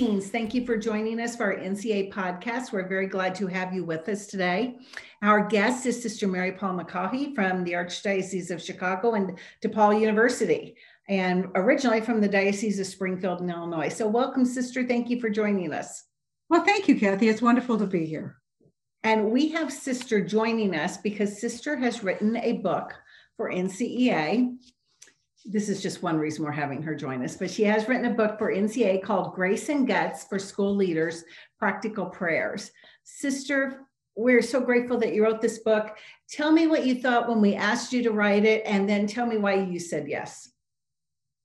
Greetings. Thank you for joining us for our NCEA podcast. We're very glad to have you with us today. Our guest is Sister Mary Paul McCaughey from the Archdiocese of Chicago and DePaul University, and originally from the Diocese of Springfield in Illinois. So, welcome, Sister. Thank you for joining us. Well, thank you, Kathy. It's wonderful to be here. And we have Sister joining us because Sister has written a book for NCEA this is just one reason we're having her join us, but she has written a book for NCEA called Grace and Guts for School Leaders Practical Prayers. Sister, we're so grateful that you wrote this book. Tell me what you thought when we asked you to write it, and then tell me why you said yes.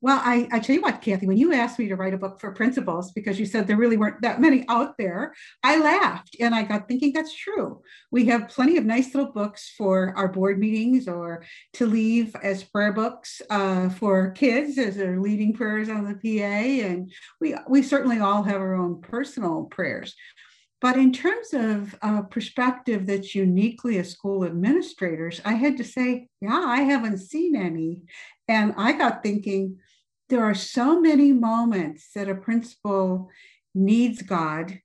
Well, I, I tell you what, Kathy, when you asked me to write a book for principals because you said there really weren't that many out there, I laughed and I got thinking that's true. We have plenty of nice little books for our board meetings or to leave as prayer books uh, for kids as they're leading prayers on the PA. And we, we certainly all have our own personal prayers. But in terms of a perspective that's uniquely a school administrators, I had to say, yeah, I haven't seen any. And I got thinking, there are so many moments that a principal needs God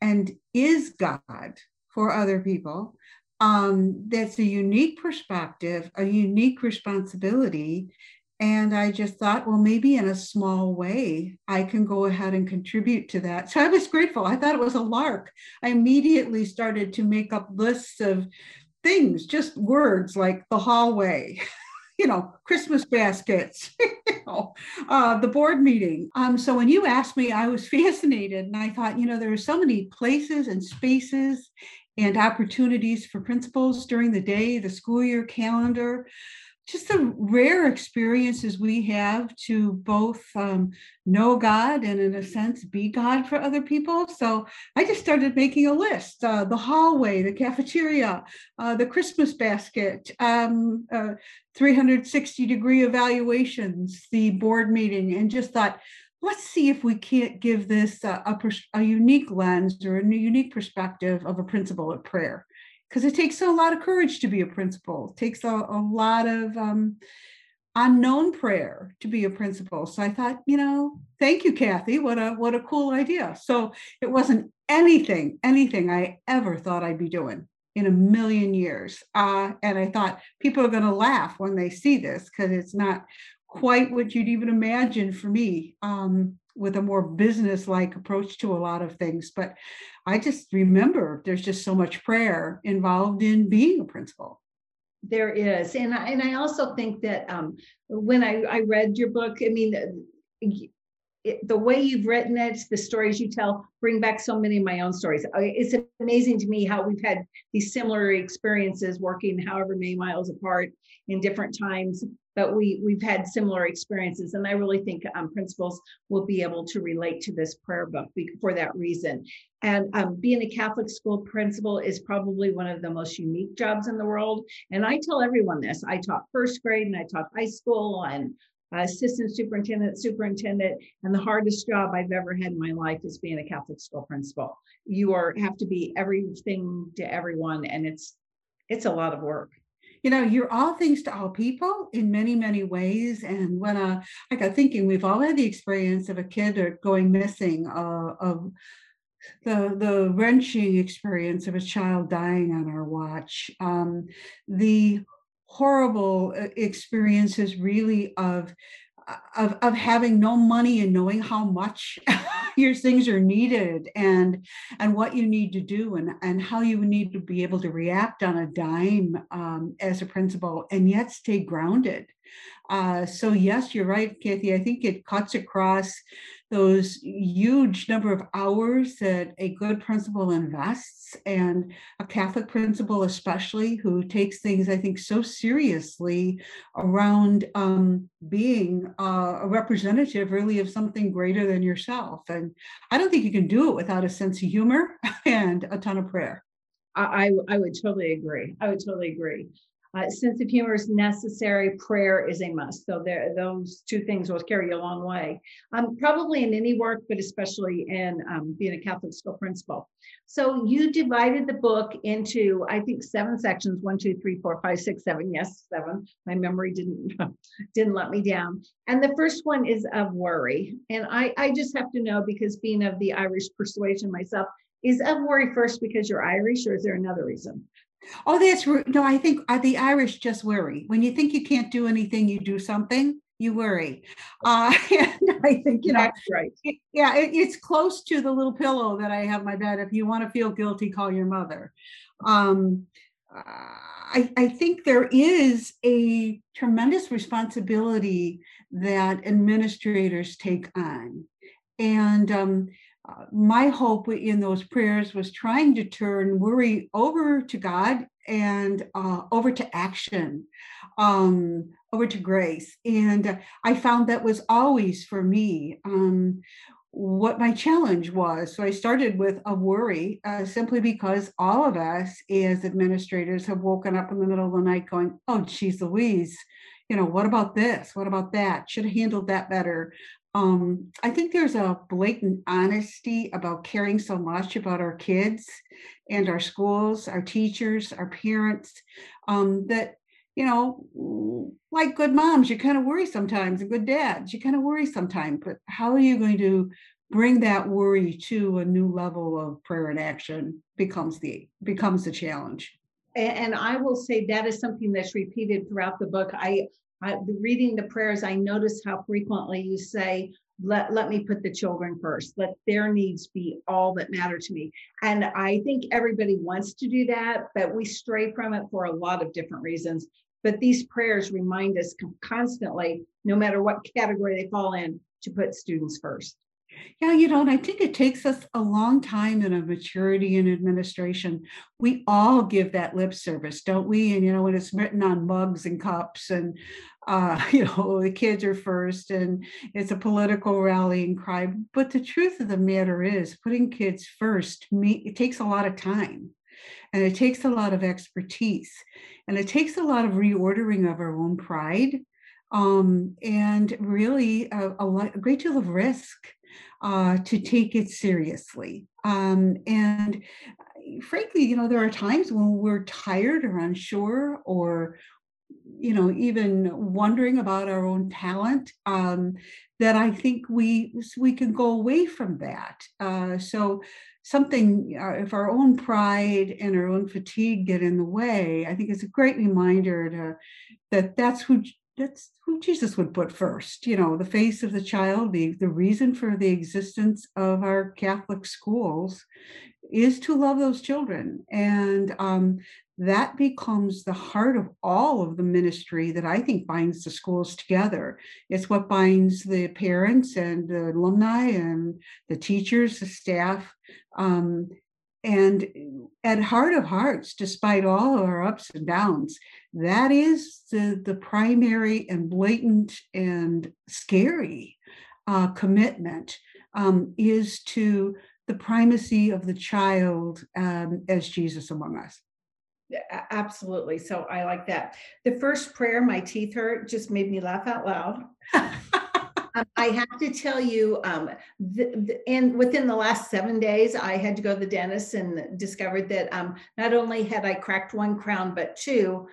and is God for other people. Um, that's a unique perspective, a unique responsibility. And I just thought, well, maybe in a small way, I can go ahead and contribute to that. So I was grateful. I thought it was a lark. I immediately started to make up lists of things, just words like the hallway. you know, Christmas baskets, uh, the board meeting. Um, so when you asked me, I was fascinated and I thought, you know, there are so many places and spaces and opportunities for principals during the day, the school year calendar just the rare experiences we have to both um, know God and, in a sense, be God for other people. So I just started making a list uh, the hallway, the cafeteria, uh, the Christmas basket, um, uh, 360 degree evaluations, the board meeting, and just thought, let's see if we can't give this a, a, a unique lens or a unique perspective of a principle of prayer because it takes a lot of courage to be a principal. It takes a, a lot of um, unknown prayer to be a principal. So I thought, you know, thank you, Kathy. What a what a cool idea. So it wasn't anything, anything I ever thought I'd be doing in a million years. Uh, and I thought people are going to laugh when they see this because it's not quite what you'd even imagine for me. Um, with a more business like approach to a lot of things. But I just remember there's just so much prayer involved in being a principal. There is. And I, and I also think that um, when I, I read your book, I mean, it, the way you've written it, the stories you tell, bring back so many of my own stories. It's amazing to me how we've had these similar experiences working however many miles apart in different times but we we've had similar experiences and i really think um, principals will be able to relate to this prayer book for that reason and um, being a catholic school principal is probably one of the most unique jobs in the world and i tell everyone this i taught first grade and i taught high school and uh, assistant superintendent, superintendent, and the hardest job I've ever had in my life is being a Catholic school principal. You are have to be everything to everyone, and it's it's a lot of work you know, you're all things to all people in many, many ways. And when uh, I got thinking, we've all had the experience of a kid or going missing, uh, of the the wrenching experience of a child dying on our watch, um, the horrible uh, experiences really of of, of having no money and knowing how much your things are needed and and what you need to do and and how you need to be able to react on a dime um, as a principal and yet stay grounded uh, so yes you're right kathy. I think it cuts across those huge number of hours that a good principal invests and a catholic principal especially who takes things i think so seriously around um, being uh, a representative really of something greater than yourself. And i don't think you can do it without a sense of humor and a ton of prayer. I, I would totally agree. I would totally agree Uh, sense of humor is necessary. Prayer is a must. So there, those two things will carry you a long way. Um, probably in any work, but especially in um, being a Catholic school principal. So you divided the book into, I think, seven sections: one, two, three, four, five, six, seven. Yes, seven. My memory didn't didn't let me down. And the first one is of worry. And I, I just have to know because being of the Irish persuasion myself, is of worry first because you're Irish, or is there another reason? Oh, that's no. I think uh, the Irish just worry. When you think you can't do anything, you do something. You worry. Uh, and I think you know. That's right. Yeah, it, it's close to the little pillow that I have my bed. If you want to feel guilty, call your mother. Um, I, I think there is a tremendous responsibility that administrators take on, and um, my hope in those prayers was trying to turn worry over to God and uh, over to action, um, over to grace. And I found that was always for me um, what my challenge was. So I started with a worry uh, simply because all of us as administrators have woken up in the middle of the night going, oh, geez, Louise, you know, what about this? What about that? Should have handled that better. Um, I think there's a blatant honesty about caring so much about our kids and our schools, our teachers, our parents, um, that, you know, like good moms, you kind of worry sometimes, and good dads, you kind of worry sometimes, but how are you going to bring that worry to a new level of prayer and action becomes the becomes the challenge. And i will say that is something that's repeated throughout the book. I I, reading the prayers, I notice how frequently you say, let, let me put the children first. Let their needs be all that matter to me. And I think everybody wants to do that, but we stray from it for a lot of different reasons. But these prayers remind us constantly, no matter what category they fall in, to put students first. Yeah, you know, and I think it takes us a long time in a maturity in administration. We all give that lip service, don't we? And you know, when it's written on mugs and cups, and uh, you know, the kids are first, and it's a political rallying cry. But the truth of the matter is, putting kids first, it takes a lot of time, and it takes a lot of expertise, and it takes a lot of reordering of our own pride, um, and really a, a, lot, a great deal of risk uh, to take it seriously. Um, and uh, frankly, you know, there are times when we're tired or unsure or you know even wondering about our own talent um, that i think we we can go away from that uh, so something uh, if our own pride and our own fatigue get in the way i think it's a great reminder to that that's who that's who Jesus would put first, you know, the face of the child, the, the reason for the existence of our Catholic schools is to love those children. And um, that becomes the heart of all of the ministry that I think binds the schools together. It's what binds the parents and the alumni and the teachers, the staff. Um, and at heart of hearts, despite all of our ups and downs, that is the, the primary and blatant and scary uh, commitment um, is to the primacy of the child um, as Jesus among us. Absolutely. So I like that. The first prayer, my teeth hurt, just made me laugh out loud. Um, I have to tell you, um, the, the, and within the last seven days, I had to go to the dentist and discovered that um, not only had I cracked one crown, but two,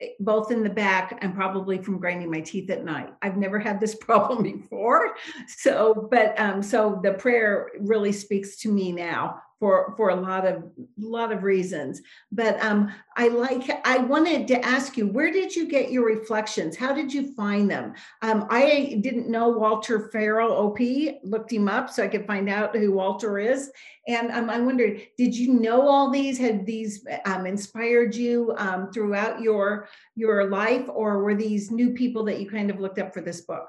eh, both in the back and probably from grinding my teeth at night. I've never had this problem before. So, but um, so the prayer really speaks to me now for for a lot of lot of reasons. But um i like i wanted to ask you where did you get your reflections? How did you find them? Um i didn't know walter farrell op looked him up so i could find out who walter is. And um, i wondered did you know all these? Had these um, inspired you um, throughout your your life? Or were these new people that you kind of looked up for this book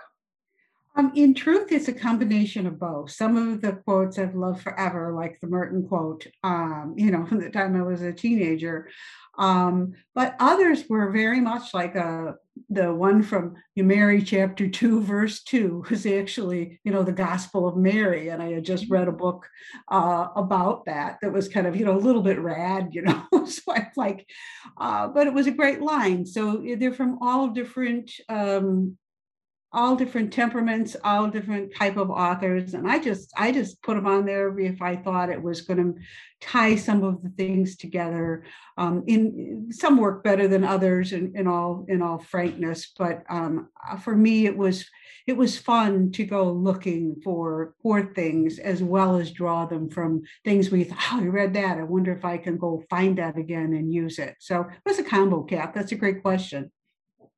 Um, in truth, it's a combination of both. Some of the quotes I've loved forever, like the Merton quote, um, you know, from the time I was a teenager. Um, but others were very much like a, uh, the one from Mary chapter 2, verse 2 was actually, you know, the Gospel of Mary. And I had just read a book uh, about that that was kind of, you know, a little bit rad, you know. so I'm like, uh, but it was a great line. So they're from all different um, all different temperaments, all different type of authors, and I just I just put them on there if I thought it was going to tie some of the things together. Um, in some work better than others, in, in all in all frankness, but um, for me it was it was fun to go looking for for things as well as draw them from things we thought, oh, I read that. I wonder if I can go find that again and use it. So it was a combo cap. That's a great question.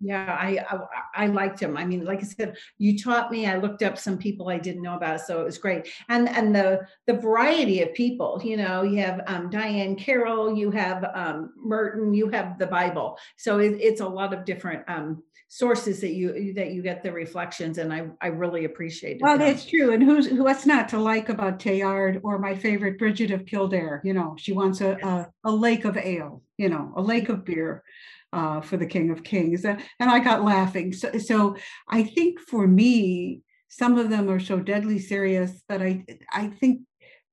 Yeah, I, I, I liked him. I mean, like I said, you taught me. I looked up some people I didn't know about, so it was great. And and the the variety of people. You know, you have um, Diahann Carroll, you have um, Merton, you have the Bible. So it, it's a lot of different um, sources that you that you get the reflections, and I I really appreciate it. Well, that's true. And who's what's not to like about Teilhard or my favorite Bridget of Kildare? You know, she wants a a, a lake of ale. You know, a lake of beer uh, for the King of Kings. And I got laughing. So, so I think for me, some of them are so deadly serious that I I think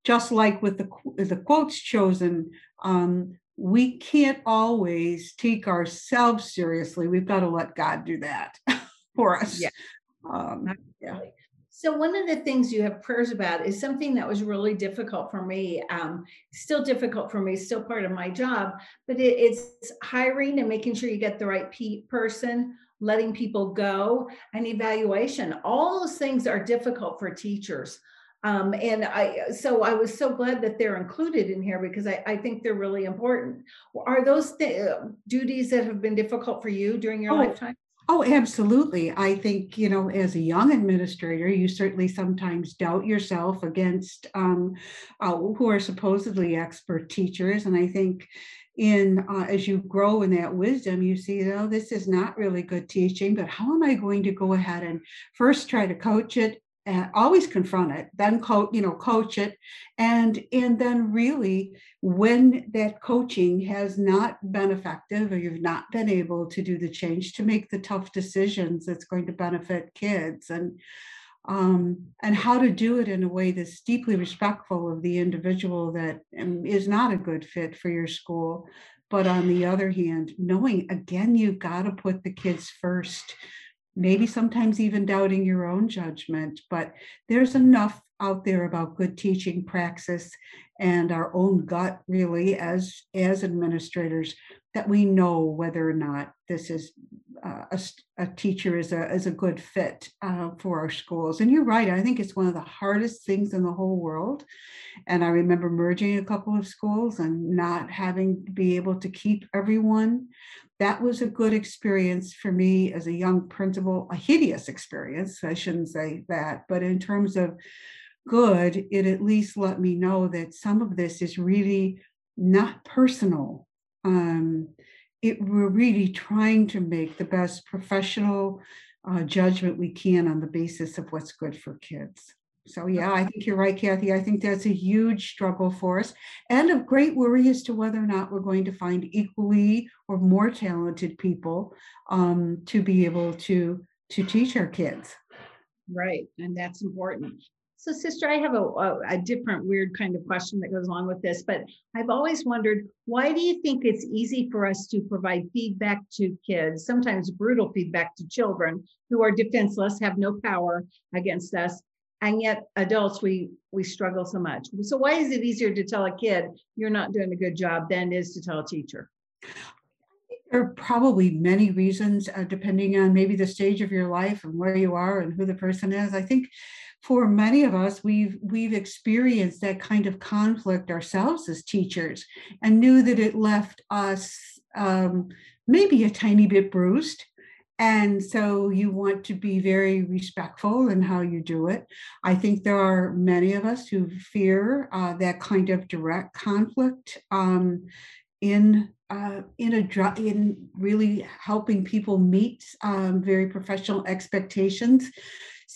just like with the the quotes chosen, um, we can't always take ourselves seriously. We've got to let God do that for us. Yeah. Um, yeah. So one of the things you have prayers about is something that was really difficult for me. Um, still difficult for me, still part of my job, but it, it's hiring and making sure you get the right pe- person, letting people go, and evaluation. All those things are difficult for teachers. Um, and I, so I was so glad that they're included in here because I, I think they're really important. Are those th- duties that have been difficult for you during your oh, lifetime? Oh, absolutely. I think, you know, as a young administrator, you certainly sometimes doubt yourself against um, uh, who are supposedly expert teachers. And I think in uh, as you grow in that wisdom, you see, oh, this is not really good teaching, but how am I going to go ahead and first try to coach it and always confront it then coach you know coach it. And and then really when that coaching has not been effective or you've not been able to do the change to make the tough decisions that's going to benefit kids and um, and how to do it in a way that's deeply respectful of the individual that um, not a good fit for your school. But on the other hand knowing again you've got to put the kids first maybe sometimes even doubting your own judgment, but there's enough out there about good teaching praxis and our own gut really as as administrators that we know whether or not this is uh, a, a, teacher is a, is a good fit uh, for our schools. And you're right, I think it's one of the hardest things in the whole world. And I remember merging a couple of schools and not having to be able to keep everyone. That was a good experience for me as a young principal, a hideous experience. I shouldn't say that, but in terms of good, it at least let me know that some of this is really not personal. Um, it, we're really trying to make the best professional uh, judgment we can on the basis of what's good for kids. So, yeah, I think you're right, Kathy. I think that's a huge struggle for us and a great worry as to whether or not we're going to find equally or more talented people um, to be able to to teach our kids. Right, and that's important. So, sister, I have a, a, a, different weird kind of question that goes along with this, but I've always wondered why do you think it's easy for us to provide feedback to kids, sometimes brutal feedback to children who are defenseless, have no power against us, and yet adults we we struggle so much. So, why is it easier to tell a kid you're not doing a good job than it is to tell a teacher? There are probably many reasons, uh, depending on maybe the stage of your life and where you are and who the person is. I think for many of us we've we've experienced that kind of conflict ourselves as teachers and knew that it left us um, maybe a tiny bit bruised. And so you want to be very respectful in how you do it. I think there are many of us who fear uh, that kind of direct conflict um, in uh, in a in really helping people meet um, very professional expectations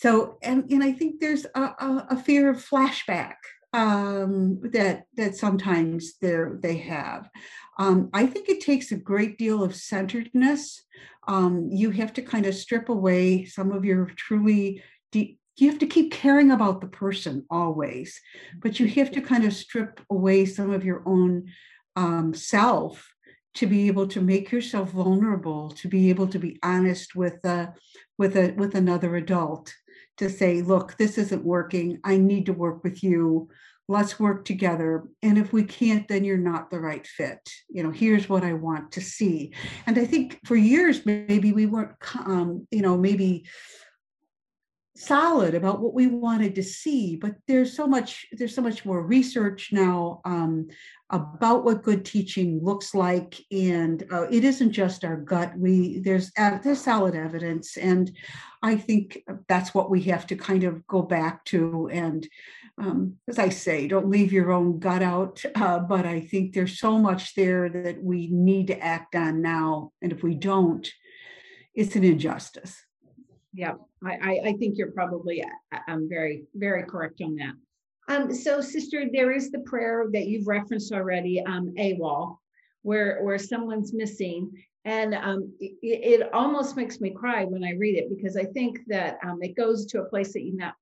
so and, and i think there's a, a, a fear of flashback um, that that sometimes they they have. Um, I think it takes a great deal of centeredness. Um, you have to kind of strip away some of your truly deep. You have to keep caring about the person always, but you have to kind of strip away some of your own um, self to be able to make yourself vulnerable, to be able to be honest with a with a with another adult to say, look, this isn't working. I need to work with you. Let's work together. And if we can't, then you're not the right fit. You know, here's what I want to see. And I think for years, maybe we weren't, um, you know, maybe solid about what we wanted to see but there's so much there's so much more research now um, about what good teaching looks like. And uh, it isn't just our gut. We there's uh, there's solid evidence. And i think that's what we have to kind of go back to. And um, as i say don't leave your own gut out. Uh, but i think there's so much there that we need to act on now. And if we don't it's an injustice. Yeah, I, I, think you're probably I'm very, very correct on that. Um, so sister, there is the prayer that you've referenced already, um, AWOL, where, where someone's missing. And um, it, it almost makes me cry when I read it because I think that um, it goes to a place that you not,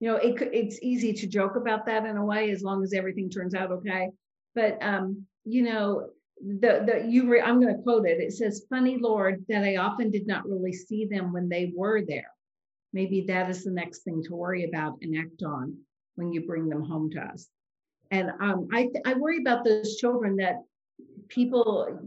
you know, it, it's easy to joke about that in a way as long as everything turns out okay. But um, you know, the the you re, I'm going to quote it. It says, "Funny Lord, that I often did not really see them when they were there. Maybe that is the next thing to worry about and act on when you bring them home to us." And um, I I worry about those children that people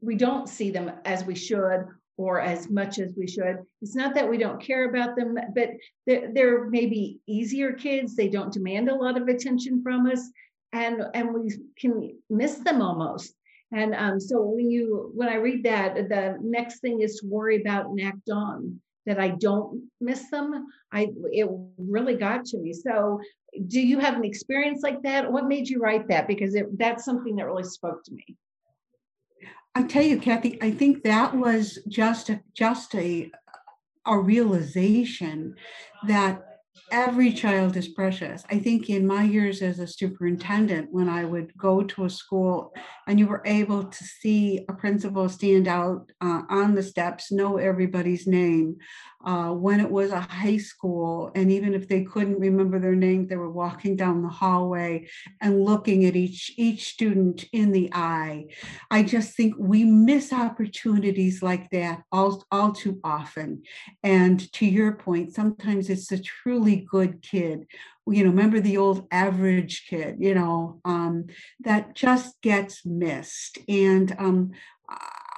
we don't see them as we should or as much as we should. It's not that we don't care about them, but they're, they're maybe easier kids. They don't demand a lot of attention from us, and and we can miss them almost and um, so when you when I read that, the next thing is to worry about and act on that I don't miss them. I it really got to me. So do you have an experience like that? What made you write that? Because it, that's something that really spoke to me. I tell you, Kathy, I think that was just a, just a a realization that every child is precious. I think in my years as a superintendent, when I would go to a school and you were able to see a principal stand out uh, on the steps, know everybody's name, uh, when it was a high school, and even if they couldn't remember their name, they were walking down the hallway and looking at each each student in the eye. I just think we miss opportunities like that all, all too often. And to your point, sometimes it's the a good kid. You know remember the old average kid you know um, that just gets missed. And um,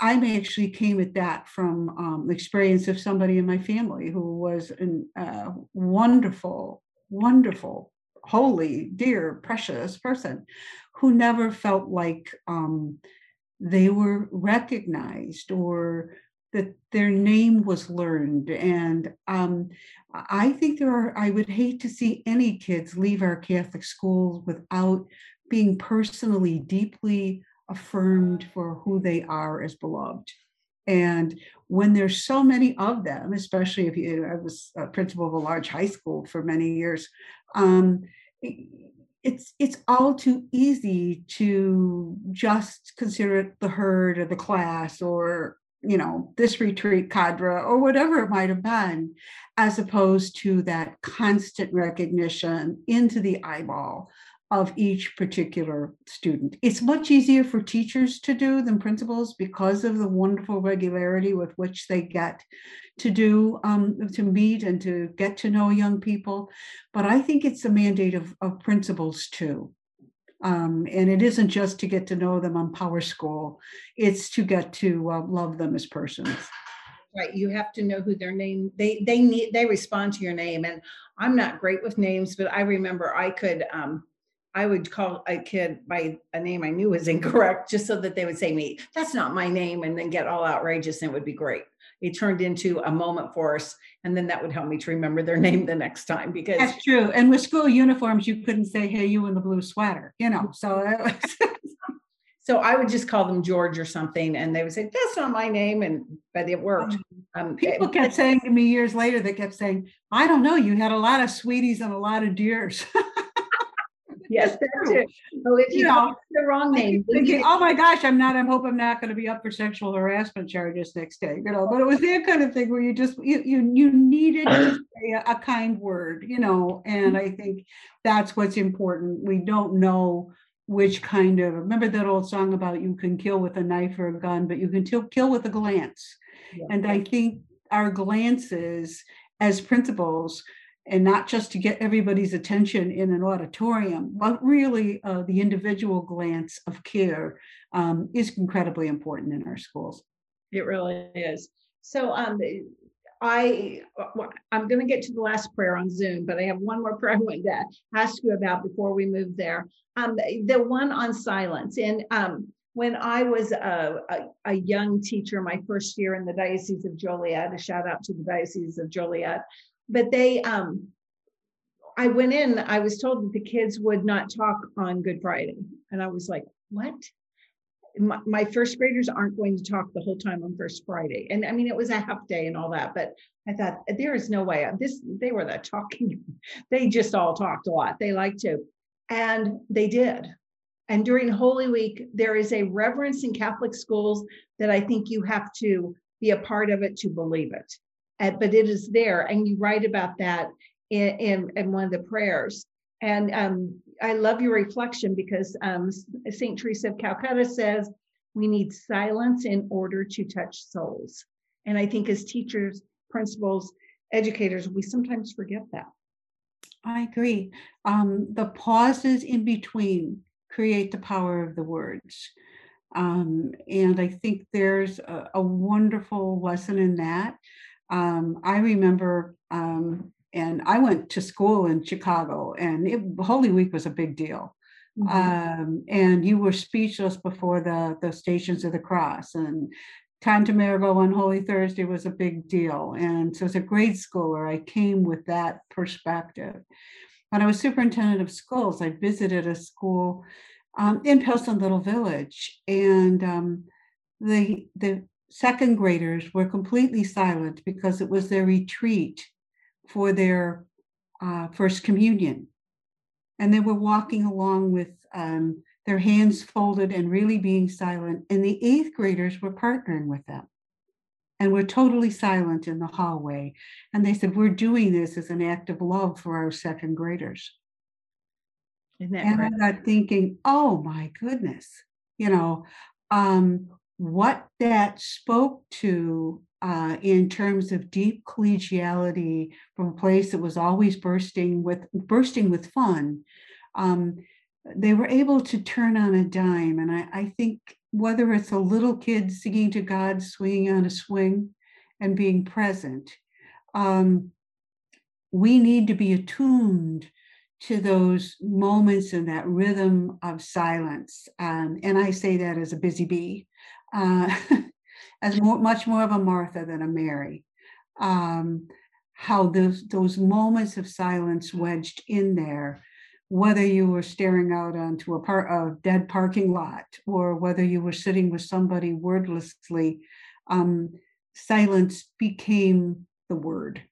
I actually came at that from um, the experience of somebody in my family who was a uh, wonderful, wonderful, holy, dear, precious person who never felt like um, they were recognized or that their name was learned. And um, I think there are, I would hate to see any kids leave our Catholic schools without being personally deeply affirmed for who they are as beloved. And when there's so many of them, especially if you, I was a principal of a large high school for many years, um, it's it's all too easy to just consider it the herd or the class or you know this retreat cadre or whatever it might have been, as opposed to that constant recognition into the eyeball of each particular student. It's much easier for teachers to do than principals because of the wonderful regularity with which they get to do, um, to meet and to get to know young people. But I think it's a mandate of, of principals too. Um, and it isn't just to get to know them on PowerSchool, it's to get to uh, love them as persons. Right you have to know who their name they they need they respond to your name. And i'm not great with names but i remember i could um I would call a kid by a name I knew was incorrect just so that they would say me, that's not my name, and then get all outrageous and it would be great. It turned into a moment for us. And then that would help me to remember their name the next time because that's true. And with school uniforms, you couldn't say, hey, you in the blue sweater, you know. So so I would just call them George or something, and they would say, That's not my name. And but it worked. Um, People kept saying to me years later, they kept saying, I don't know, you had a lot of sweeties and a lot of dears. yes, that's it. So if you, you know, the wrong name, thinking, oh my gosh, I'm not. I hope I'm not going to be up for sexual harassment charges next day. You know, but it was that kind of thing where you just you you you needed to say a, a kind word, you know, and I think that's what's important. We don't know which kind of remember that old song about you can kill with a knife or a gun, but you can kill kill with a glance. Yeah. And I think our glances as principals and not just to get everybody's attention in an auditorium, but really uh, the individual glance of care um, is incredibly important in our schools. It really is. So um, I I'm going to get to the last prayer on Zoom, but I have one more prayer I wanted to ask you about before we move there. Um, the one on silence, and um, when I was a, a, a, young teacher, my first year in the Diocese of Joliet, a shout out to the Diocese of Joliet, but they um I went in, I was told that the kids would not talk on Good Friday. And I was like, what? My, my, first graders aren't going to talk the whole time on first Friday. And I mean, it was a half day and all that, but I thought there is no way this, they were the talking. They just all talked a lot. They like to. And they did. And during Holy Week, there is a reverence in Catholic schools that I think you have to be a part of it to believe it and, but it is there. And you write about that in, in, in one of the prayers. And um, I love your reflection because um, St. Teresa of Calcutta says we need silence in order to touch souls. And I think as teachers, principals, educators, we sometimes forget that. I agree. Um, the pauses in between create the power of the words. Um, and I think there's a, a, wonderful lesson in that um, I remember, um, and I went to school in Chicago, and it, Holy Week was a big deal. Mm-hmm. Um, and you were speechless before the the Stations of the Cross, and Tantum Ergo on Holy Thursday was a big deal. And so, as a grade schooler, I came with that perspective. When I was superintendent of schools, I visited a school um, in Pilsen Little Village, and um, the the second graders were completely silent because it was their retreat for their uh, first communion. And they were walking along with um, their hands folded and really being silent. And the eighth graders were partnering with them and were totally silent in the hallway. And they said, We're doing this as an act of love for our second graders. and I got thinking, oh my goodness, you know, um, what that spoke to uh, in terms of deep collegiality from a place that was always bursting with bursting with fun. Um, they were able to turn on a dime and I, I, think whether it's a little kid singing to god swinging on a swing and being present um, we need to be attuned to those moments and that rhythm of silence. Um, and i say that as a busy bee uh, as more, much more of a Martha than a Mary. Um, how those those moments of silence wedged in there, whether you were staring out onto a, par- a dead parking lot or whether you were sitting with somebody wordlessly, um, silence became the word,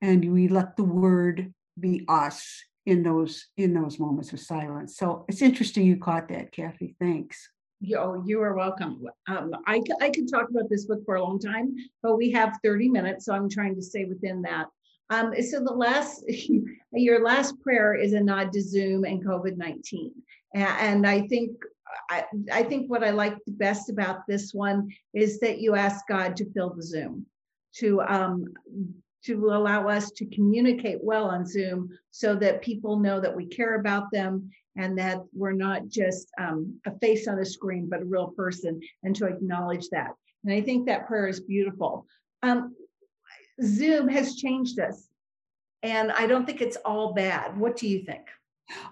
and we let the word be us in those in those moments of silence. So it's interesting you caught that, Kathy. Thanks. Oh, you are welcome. Um, I, I could talk about this book for a long time, but we have 30 minutes, so I'm trying to stay within that. Um, so the last, your last prayer is a nod to Zoom and COVID-19. And I think, I, I think what I like best about this one is that you ask God to fill the Zoom, to um, to allow us to communicate well on Zoom so that people know that we care about them and that we're not just um, a face on a screen, but a real person, and to acknowledge that. And I think that prayer is beautiful. Um, Zoom has changed us, and I don't think it's all bad. What do you think?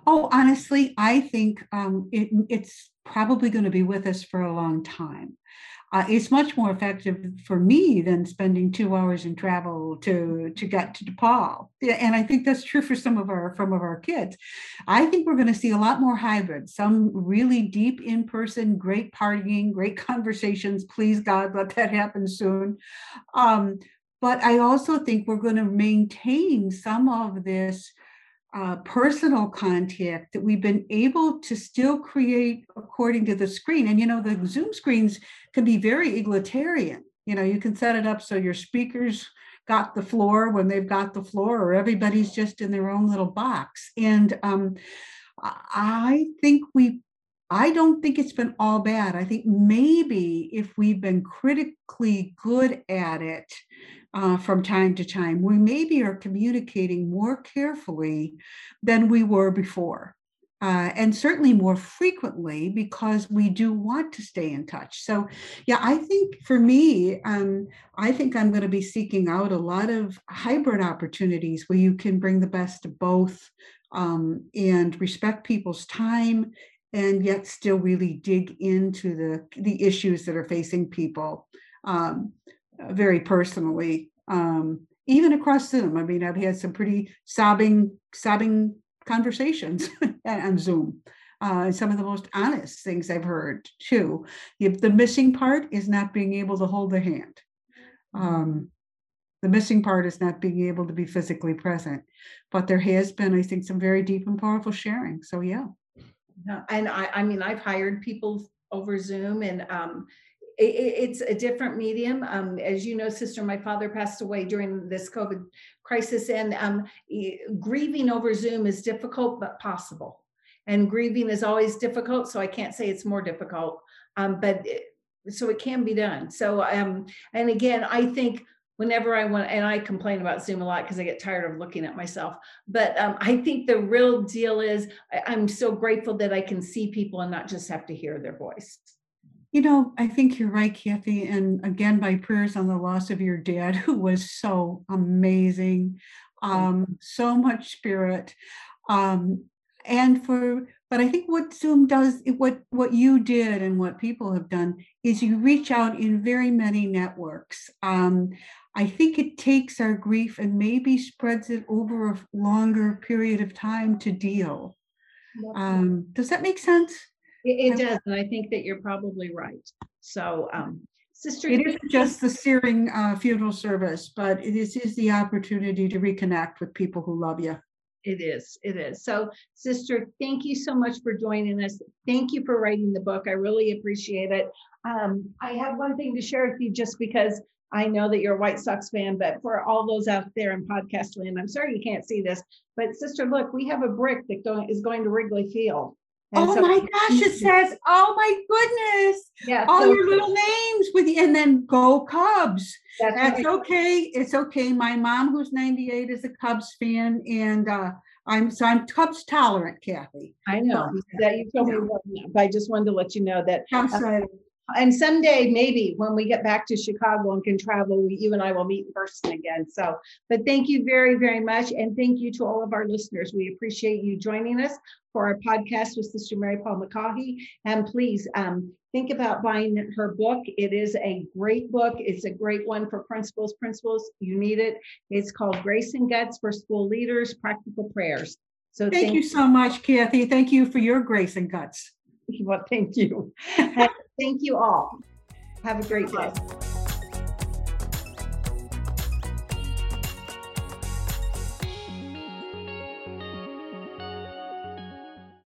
Oh, honestly, I think um, it, it's probably going to be with us for a long time. uh, it's much more effective for me than spending two hours in travel to to get to DePaul. And I think that's true for some of our some of our kids. I think we're going to see a lot more hybrids, some really deep in person, great partying, great conversations. Please God, let that happen soon. Um, but I also think we're going to maintain some of this uh, personal contact that we've been able to still create according to the screen. And you know, the Zoom screens can be very egalitarian. You know, you can set it up so your speakers got the floor when they've got the floor, or everybody's just in their own little box. And um, I think we I don't think it's been all bad. I think maybe if we've been critically good at it, uh, from time to time, we maybe are communicating more carefully than we were before. Uh, and certainly more frequently because we do want to stay in touch. So, yeah, I think for me, um, I think I'm going to be seeking out a lot of hybrid opportunities where you can bring the best of both um, and respect people's time and yet still really dig into the the issues that are facing people. Um, uh, very personally, um, even across Zoom. I mean, I've had some pretty sobbing, sobbing conversations on Zoom. Uh, some of the most honest things I've heard too. The missing part is not being able to hold the hand. Um, the missing part is not being able to be physically present. But there has been, I think, some very deep and powerful sharing. So yeah. And I, I mean, I've hired people over Zoom, and um, it's a different medium. Um, as you know, sister, my father passed away during this COVID crisis, and um, grieving over Zoom is difficult but possible. And grieving is always difficult, so I can't say it's more difficult, um, but it, so it can be done. So, um, and again, I think whenever I want, and I complain about Zoom a lot because I get tired of looking at myself. But um, I think the real deal is I, I'm so grateful that I can see people and not just have to hear their voice. You know, I think you're right, Kathy. And again, my prayers on the loss of your dad, who was so amazing, um, so much spirit. Um, and for, but I think what Zoom does, what what you did and what people have done is you reach out in very many networks. Um, I think it takes our grief and maybe spreads it over a longer period of time to deal. Um, does that make sense? It, it does, and I think that you're probably right. So, um, sister, it isn't just the searing uh, funeral service, but it is, is the opportunity to reconnect with people who love you. It is. It is. So, sister, thank you so much for joining us. Thank you for writing the book. I really appreciate it. Um, I have one thing to share with you just because I know that you're a White Sox fan, but for all those out there in podcast land, I'm sorry you can't see this, but sister, look, we have a brick that go, is going to Wrigley Field. And oh so my gosh, it says, oh my goodness, yeah, all so, your little names with you, and then go Cubs. That's, that's right. okay. It's okay. My mom, who's 98, is a Cubs fan, and uh, I'm so I'm Cubs tolerant, Kathy. I know so, that you told yeah. me, but I just wanted to let you know that. I'm sorry. Uh, and someday maybe when we get back to chicago and can travel we, you and i will meet in person again. So but thank you very very much. And thank you to all of our listeners. We appreciate you joining us for our podcast with sister mary paul mccaughey and please um, think about buying her book. It is a great book. It's a great one for principals. Principals you need it. It's called grace and guts for school leaders practical prayers. So thank, thank you so much kathy. Thank you for your grace and guts. Well thank you Thank you all. Have a great day.